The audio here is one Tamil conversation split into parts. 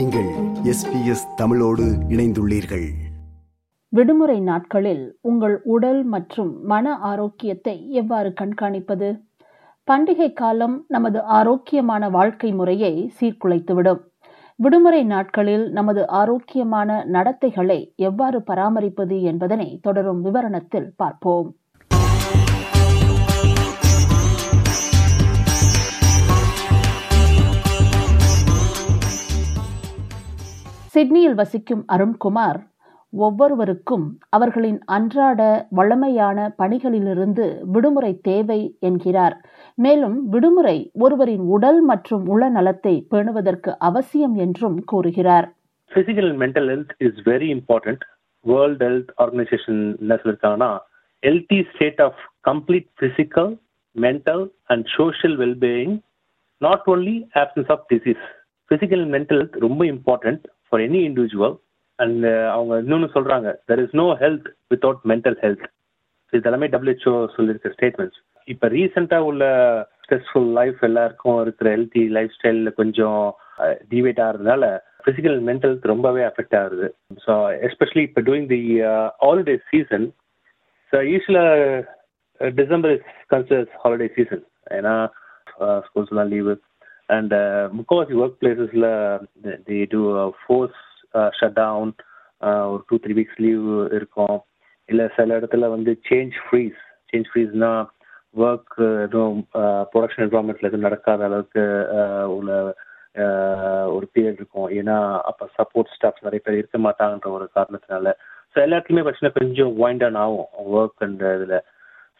நீங்கள் எஸ்பிஎஸ் தமிழோடு இணைந்துள்ளீர்கள். விடுமுறை நாட்களில் உங்கள் உடல் மற்றும் மன ஆரோக்கியத்தை எவ்வாறு கண்காணிப்பது? பண்டிகை காலம் நமது ஆரோக்கியமான வாழ்க்கை முறையை சீர்குலைத்துவிடும். விடுமுறை நாட்களில் நமது ஆரோக்கியமான நடத்தைகளை எவ்வாறு பராமரிப்பது என்பதனை தொடரும் விவரணத்தில் பார்ப்போம். சிட்னியில் வசிக்கும் அருண்குமார் ஒவ்வொருவருக்கும் அவர்களின் அன்றாட வழமையான பணிகளிலிருந்து விடுமுறை தேவை என்கிறார் மேலும் விடுமுறை ஒருவரின் உடல் மற்றும் உள நலத்தை பேணுவதற்கு அவசியம் என்றும் கூறுகிறார் physical and mental health is very important World Health Organisation என்ன சொல்லியிருக்காங்கன்னா healthy state of complete physical mental and social wellbeing not only absence of disease physical and mental health ரொம்ப important for any individual and அவங்க இன்னொன்னு சொல்றாங்க there is no health without mental health. இதெல்லாமே டபிள்யூஹெச்ஓ சொல்லியிருக்க ஸ்டேட்மெண்ட்ஸ் இப்போ ரீசெண்டாக உள்ள ஸ்ட்ரெஸ்ஃபுல் லைஃப் எல்லாருக்கும் இருக்கிற ஹெல்த்தி லைஃப் ஸ்டைலில் கொஞ்சம் டிவேட் ஆகிறதுனால ஃபிசிக்கல் மென்டல் ரொம்பவே அஃபெக்ட் ஆகுது. ஸோ எஸ்பெஷலி இப்போ during the holiday season so யூஸ்வலாக December is considers holiday season ஏன்னா uh, ஸ்கூல்ஸ்லாம் லீவு அண்ட் முக்கால்வாசி work பிளேசஸில் the do force shut down ஒரு டூ த்ரீ வீக்ஸ் லீவ் இருக்கும். இல்லை சில இடத்துல வந்து சேஞ்ச் ஃப்ரீஸ் சேஞ்ச் ஃப்ரீஸ்னா ஒர்க் எதுவும் uh, ப்ரொடக்ஷன் என்வரான்மெண்ட்ல எதுவும் நடக்காத அளவுக்கு uh, உள்ள uh, ஒரு பீரியட் இருக்கும். ஏன்னா அப்போ சப்போர்ட் ஸ்டாஃப்ஸ் நிறைய பேர் இருக்க மாட்டாங்கன்ற ஒரு காரணத்தினால. ஸோ எல்லாத்துக்குமே பார்த்தீங்கன்னா கொஞ்சம் வைண்ட் ஆன் ஆகும் ஒர்க் அண்ட் இதில்.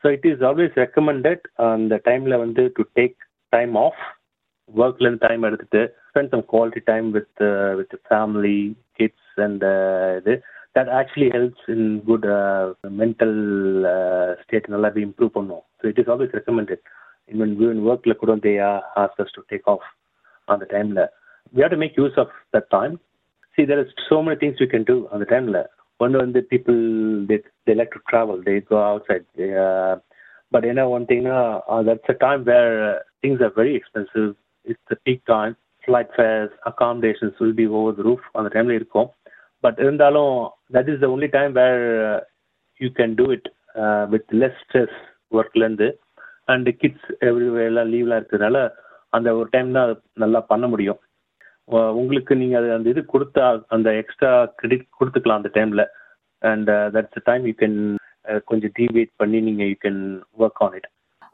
So it is always recommended அந்த டைமில் வந்து டு டேக் டைம் ஆஃப் ஒர்க்லேருந்து டைம் எடுத்துட்டு spend some quality time with with family kids and இது. That actually helps in good mental state நல்லா இம்ப்ரூவ் பண்ணும். So it is always recommended even even ஒர்க்கில் கூட they ask us to take off அந்த டைமில் we have to make use of that time C there is so many things you can do அந்த டைமில் ஒன்று வந்து people they they like to travel they go outside but என்ன one திங்னா that's a time where things are very expensive it's the peak time flight fares accommodations will be over the roof அந்த டைமில் இருக்கும். பட் இருந்தாலும் that is the only time where you can do it with less stress ஒர்க்லேருந்து and kids every எல்லாம் லீவ்லாம் இருக்கிறதுனால அந்த ஒரு டைம் தான் நல்லா பண்ண முடியும். உங்களுக்கு நீங்கள் அது அந்த இது கொடுத்தா அந்த எக்ஸ்ட்ரா கிரெடிட் கொடுத்துக்கலாம் அந்த டைமில் and that's time you can கொஞ்சம் டிவேட் பண்ணி நீங்கள் you can work on it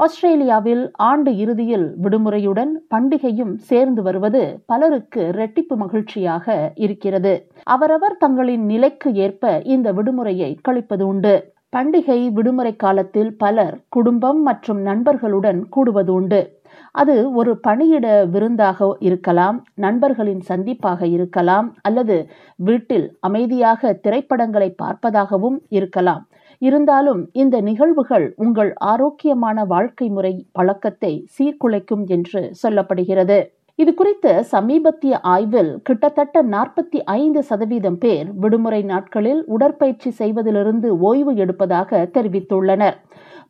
ஆஸ்திரேலியாவில் ஆண்டு இறுதியில் விடுமுறையுடன் பண்டிகையும் சேர்ந்து வருவது பலருக்கு ரெட்டிப்பு மகிழ்ச்சியாக இருக்கிறது. அவரவர் தங்களின் நிலைக்கு ஏற்ப இந்த விடுமுறையை கழிப்பது உண்டு. பண்டிகை விடுமுறை காலத்தில் பலர் குடும்பம் மற்றும் நண்பர்களுடன் கூடுவது உண்டு. அது ஒரு பணியிட விருந்தாக இருக்கலாம் நண்பர்களின் சந்திப்பாக இருக்கலாம் அல்லது வீட்டில் அமைதியாக திரைப்படங்களை பார்ப்பதாகவும் இருக்கலாம். இருந்தாலும் இந்த நிகழ்வுகள் உங்கள் ஆரோக்கியமான வாழ்க்கை முறை பழக்கத்தை சீர்குலைக்கும் என்று சொல்லப்படுகிறது. இது குறித்த சமீபத்திய ஆய்வில் கிட்டத்தட்ட நாற்பத்தி ஐந்து சதவீதம் பேர் விடுமுறை நாட்களில் உடற்பயிற்சி செய்வதிலிருந்து ஓய்வு எடுப்பதாக தெரிவித்துள்ளனர்.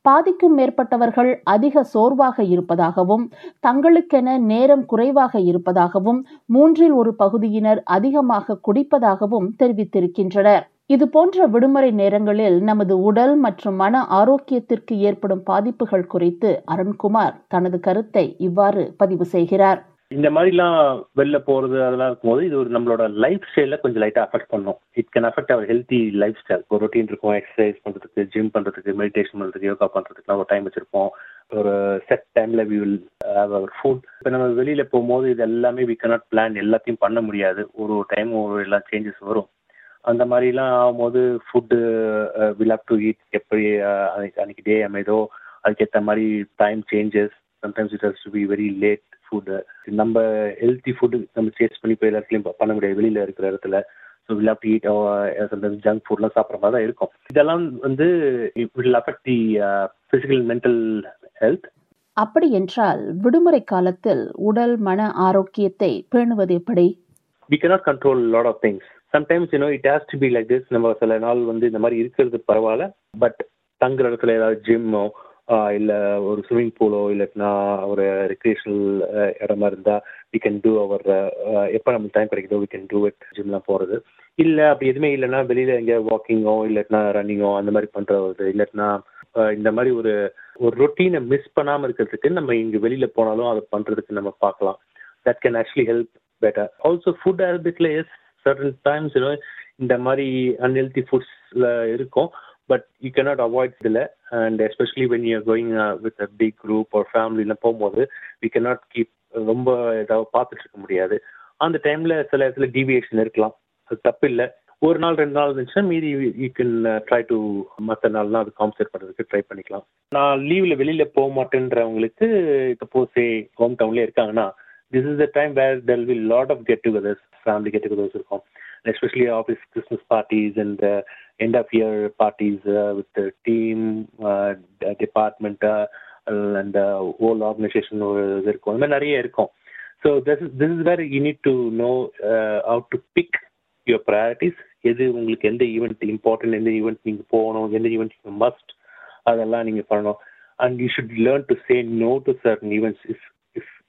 பாதிக்கும் மேற்பட்டவர்கள் அதிக சோர்வாக இருப்பதாகவும் தங்களுக்கென நேரம் குறைவாக இருப்பதாகவும் மூன்றில் ஒரு பகுதியினர் அதிகமாக குடிப்பதாகவும் தெரிவித்திருக்கின்றனர். இது போன்ற விடுமுறை நேரங்களில் நமது உடல் மற்றும் மன ஆரோக்கியத்திற்கு ஏற்படும் பாதிப்புகள் குறித்து அருண்குமார் தனது கருத்தை இவ்வாறு பதிவு செய்கிறார். இந்த மாதிரிலாம் வெளில போறது அதெல்லாம் இருக்கும்போது இது ஒரு நம்மளோட லைஃப் ஸ்டைல கொஞ்சம் லைட்டா அஃபெக்ட் பண்ணும். It can affect our healthy lifestyle ஒரு ரொட்டீன் இருக்கும் எக்ஸசைஸ் பண்றதுக்கு ஜிம் பண்றதுக்கு மெடிடேஷன் பண்றதுக்கு யோகா பண்றதுக்குலாம் ஒரு டைம் வச்சிருப்போம். ஒரு செட் டைம்ல வி வில் அவர் ஃபுட் இப்போ நம்ம வெளியில போகும்போது இது எல்லாமே வி கனாட் பிளான் எல்லாத்தையும் பண்ண முடியாது. ஒரு ஒரு டைம் ஒரு எல்லா சேஞ்சஸ் வரும். அந்த மாதிரிலாம் ஆகும்போது food will have to eat எப்படி அன்னைக்கு டே அமைதோ அதுக்கேற்ற மாதிரி time changes sometimes it has to be very late food நம்ம ஹெல்த்தி ஃபுட்டு நம்ம சேஸ் பண்ணி போய் எல்லாத்துலையும் பண்ண முடியாது. வெளியில் இருக்கிற இடத்துல. So will have to eat sometimes junk ஃபுட்லாம் சாப்பிட்ற மாதிரி தான் இருக்கும். இதெல்லாம் வந்து will affect the physical mental health அப்படி என்றால் விடுமுறை காலத்தில் உடல் மன ஆரோக்கியத்தை பேணுவது எப்படி? We cannot control lot of things sometimes you know it has to be like this நம்ம சில நாள் வந்து இந்த மாதிரி இருக்கிறது பரவாயில்ல. பட் தங்குற இடத்துல ஏதாவது ஜிம்மோ இல்ல ஒரு ஸ்விம்மிங் பூலோ இல்லைன்னா ஒரு ரெக்ரியேஷனல் இடமா இருந்தா வி கேன் டூ அவர் எப்போ நம்ம டைம் கிடைக்குதோ வி கேன் டூ இட் ஜிம்லாம் போறது. இல்ல அப்படி எதுவுமே இல்லைன்னா வெளியில எங்கேயாவது வாக்கிங்கோ இல்லைன்னா ரன்னிங்கோ அந்த மாதிரி பண்ணுறது இல்லைன்னா இந்த மாதிரி ஒரு ஒரு ரொட்டீனை மிஸ் பண்ணாம இருக்கிறதுக்கு நம்ம இங்க வெளியில போனாலும் அதை பண்றதுக்கு நம்ம பார்க்கலாம். That can actually help better also food ஹேபிட்ல as certain times இந்த மாதிரி அன்ஹெல்தி ஃபுட்ஸில் இருக்கும். பட் யூ கேனாட் அவாய்ட் இதில். And especially when you going with a big group ஒரு ஃபேமிலிலாம் போகும்போது வி கேனாட் கீப் ரொம்ப இதாக பார்த்துட்டு இருக்க முடியாது. அந்த டைமில் சில இடத்துல டிவியேஷன் இருக்கலாம். அது தப்பு இல்லை. ஒரு நாள் ரெண்டு நாள் இருந்துச்சுன்னா மீதி யூ கேன் ட்ரை டு மற்ற நாள்லாம் அது காம்பன்சேட் பண்ணுறதுக்கு ட்ரை பண்ணிக்கலாம். நான் லீவில் வெளியில் போக மாட்டேன்றவங்களுக்கு சப்போஸ் ஹோம் டவுன்லேயே இருக்காங்கன்னா this is the time where there'll will lot of get togethers family get togethers இருக்கும் especially office Christmas parties and end of year parties with team department and all organisation ஒரு இது இருக்கும் அந்த மாதிரி நிறைய இருக்கும் so this is this is where you need to know how to pick your priorities எது உங்களுக்கு எந்த ஈவெண்ட் இம்பார்ட்டன்ட் எந்த ஈவெண்ட் நீங்கள் போகணும் எந்த ஈவெண்ட் மஸ்ட் அதெல்லாம் நீங்கள் பண்ணணும். And you should learn to say no to certain events if if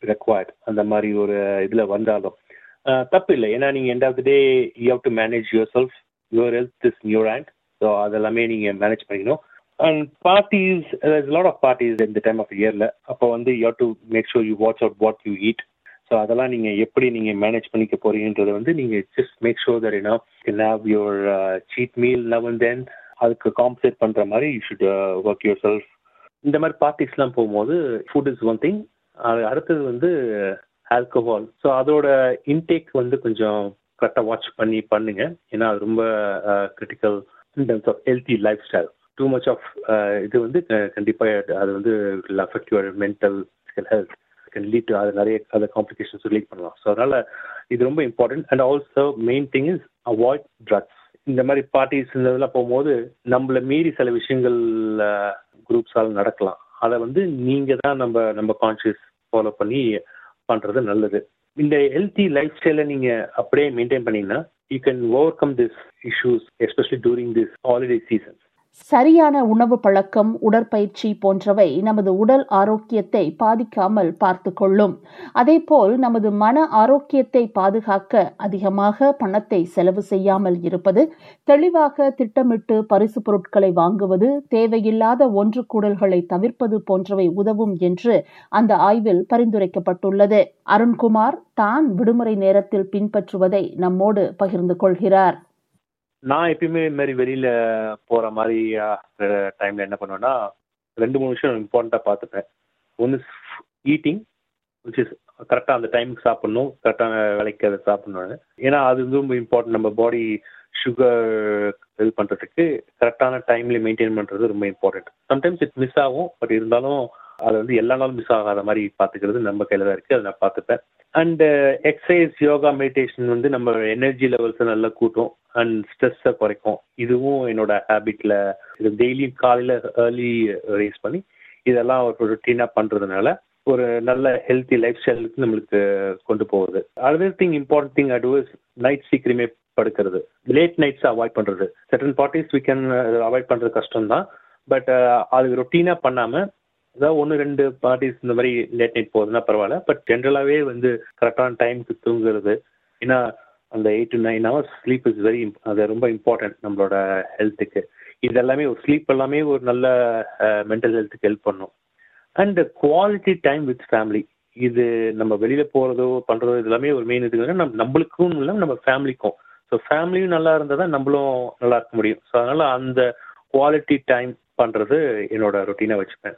required அந்த மாதிரி ஒரு இதில் வந்தாலும். தப்பு இல்லை ஏன்னா நீங்கள் end of the day you have to manage yourself your health is in your hand so அதெல்லாமே நீங்கள் மேனேஜ் பண்ணிக்கணும். And parties lot of parties இந்த டைம் ஆஃப் இயரில் அப்போ வந்து you have to make sure you watch out what you eat so அதெல்லாம் நீங்கள் எப்படி நீங்கள் மேனேஜ் பண்ணிக்க போறீங்கன்றத வந்து நீங்கள் just make sure that you know can have your cheat meal love and then அதுக்கு காம்பன்சேட் பண்ணுற மாதிரி you should work yourself இந்த மாதிரி பார்ட்டிஸ்லாம் போகும்போது ஃபுட் இஸ் ஒன் திங் அடுத்தது வந்து ஆல்கஹால் ஸோ அதோட இன்டேக் வந்து கொஞ்சம் கரெக்டாக வாட்ச் பண்ணி பண்ணுங்க. ஏன்னா அது ரொம்ப critical in terms of healthy lifestyle too much of இது வந்து கண்டிப்பாக அது வந்து affect your mental health can lead அது நிறைய அதர் காம்ப்ளிகேஷன்ஸ் லீட் பண்ணலாம். ஸோ அதனால இது ரொம்ப important and also main thing is avoid drugs இந்த மாதிரி பார்ட்டிஸ் இந்த இதெல்லாம் போகும்போது நம்மளை மீறி சில விஷயங்கள் குரூப்ஸால் நடக்கலாம். அதை வந்து நீங்க தான் நம்ம நம்ம கான்சியஸ் ஃபாலோ பண்ணி பண்றது நல்லது. இந்த ஹெல்த்தி லைஃப் ஸ்டைலை நீங்க அப்படியே மெயின்டைன் பண்ணீங்கன்னா you can overcome this issues especially during this holiday seasons சரியான உணவு பழக்கம் உடற்பயிற்சி போன்றவை நமது உடல் ஆரோக்கியத்தை பாதிக்காமல் பார்த்து கொள்ளும் அதேபோல் நமது மன ஆரோக்கியத்தை பாதுகாக்க அதிகமாக பணத்தை செலவு செய்யாமல் இருப்பது தெளிவாக திட்டமிட்டு பரிசு பொருட்களை வாங்குவது தேவையில்லாத ஒன்று கூடல்களை தவிர்ப்பது போன்றவை உதவும் என்று அந்த ஆய்வில் பரிந்துரைக்கப்பட்டுள்ளது. அருண்குமார் தான் விடுமுறை நேரத்தில் பின்பற்றுவதை நம்மோடு பகிர்ந்து கொள்கிறார். நான் எப்பயுமே இது மாதிரி வெளியில போற மாதிரி டைம்ல என்ன பண்ணுவேன்னா ரெண்டு மூணு விஷயம் இம்பார்ட்டண்டா பார்த்துப்பேன். ஒன்று ஈட்டிங் விச் இஸ் கரெக்டாக அந்த டைமுக்கு சாப்பிடணும் கரெக்டான வேலைக்கு அதை சாப்பிடணும் ஏன்னா அது வந்து ரொம்ப இம்பார்ட்டன்ட் நம்ம பாடி சுகர் இது பண்ணுறதுக்கு கரெக்டான டைம்ல மெயின்டைன் பண்ணுறது ரொம்ப இம்பார்ட்டன்ட் சம்டைம்ஸ் இட் மிஸ் ஆகும் பட் இருந்தாலும் அது வந்து எல்லா நாளும் மிஸ் ஆகாத மாதிரி பார்த்துக்கிறது நம்ம கையில் தான் இருக்குது அதை நான் பார்த்துப்பேன். அண்ட் எக்ஸசைஸ் யோகா மெடிடேஷன் வந்து நம்ம எனர்ஜி லெவல்ஸை நல்லா கூட்டும். அண்ட் ஸ்ட்ரெஸ்ஸை குறைக்கும். இதுவும் என்னோட ஹேபிட்ல இது டெய்லியும் காலையில் ஏர்லி ரேஸ் பண்ணி இதெல்லாம் ஒரு ருட்டீனாக பண்ணுறதுனால ஒரு நல்ல ஹெல்த்தி லைஃப் ஸ்டைலுக்கு நம்மளுக்கு கொண்டு போகுது. Other thing important thing advice night சீக்கிரமே படுக்கிறது. லேட் நைட்ஸ் அவாய்ட் பண்ணுறது certain parties we can avoid பண்ணுறது கஷ்டம் தான் பட் அது ரொட்டீனாக பண்ணாமல் ஏதாவது ஒன்று ரெண்டு பார்ட்டிஸ் இந்த மாதிரி லேட் நைட் போகுதுன்னா பரவாயில்ல. பட் ஜென்ரலாகவே வந்து கரெக்டான டைமுக்கு தூங்குறது. ஏன்னா அந்த eight to nine hours sleep is very அது ரொம்ப இம்பார்ட்டன்ட் நம்மளோட ஹெல்த்துக்கு இது எல்லாமே ஒரு ஸ்லீப் எல்லாமே ஒரு நல்ல மென்டல் ஹெல்த்துக்கு ஹெல்ப் பண்ணும். And quality time with family இது நம்ம வெளியில போறதோ பண்றதோ இது எல்லாமே ஒரு மெயின் இது நம்ம நம்மளுக்கும் இல்லை நம்ம ஃபேமிலிக்கும் ஸோ ஃபேமிலியும் நல்லா இருந்தால் தான் நம்மளும் நல்லா இருக்க முடியும். ஸோ அதனால அந்த குவாலிட்டி டைம் பண்றது என்னோட ரொட்டீனாக வச்சுப்பேன்.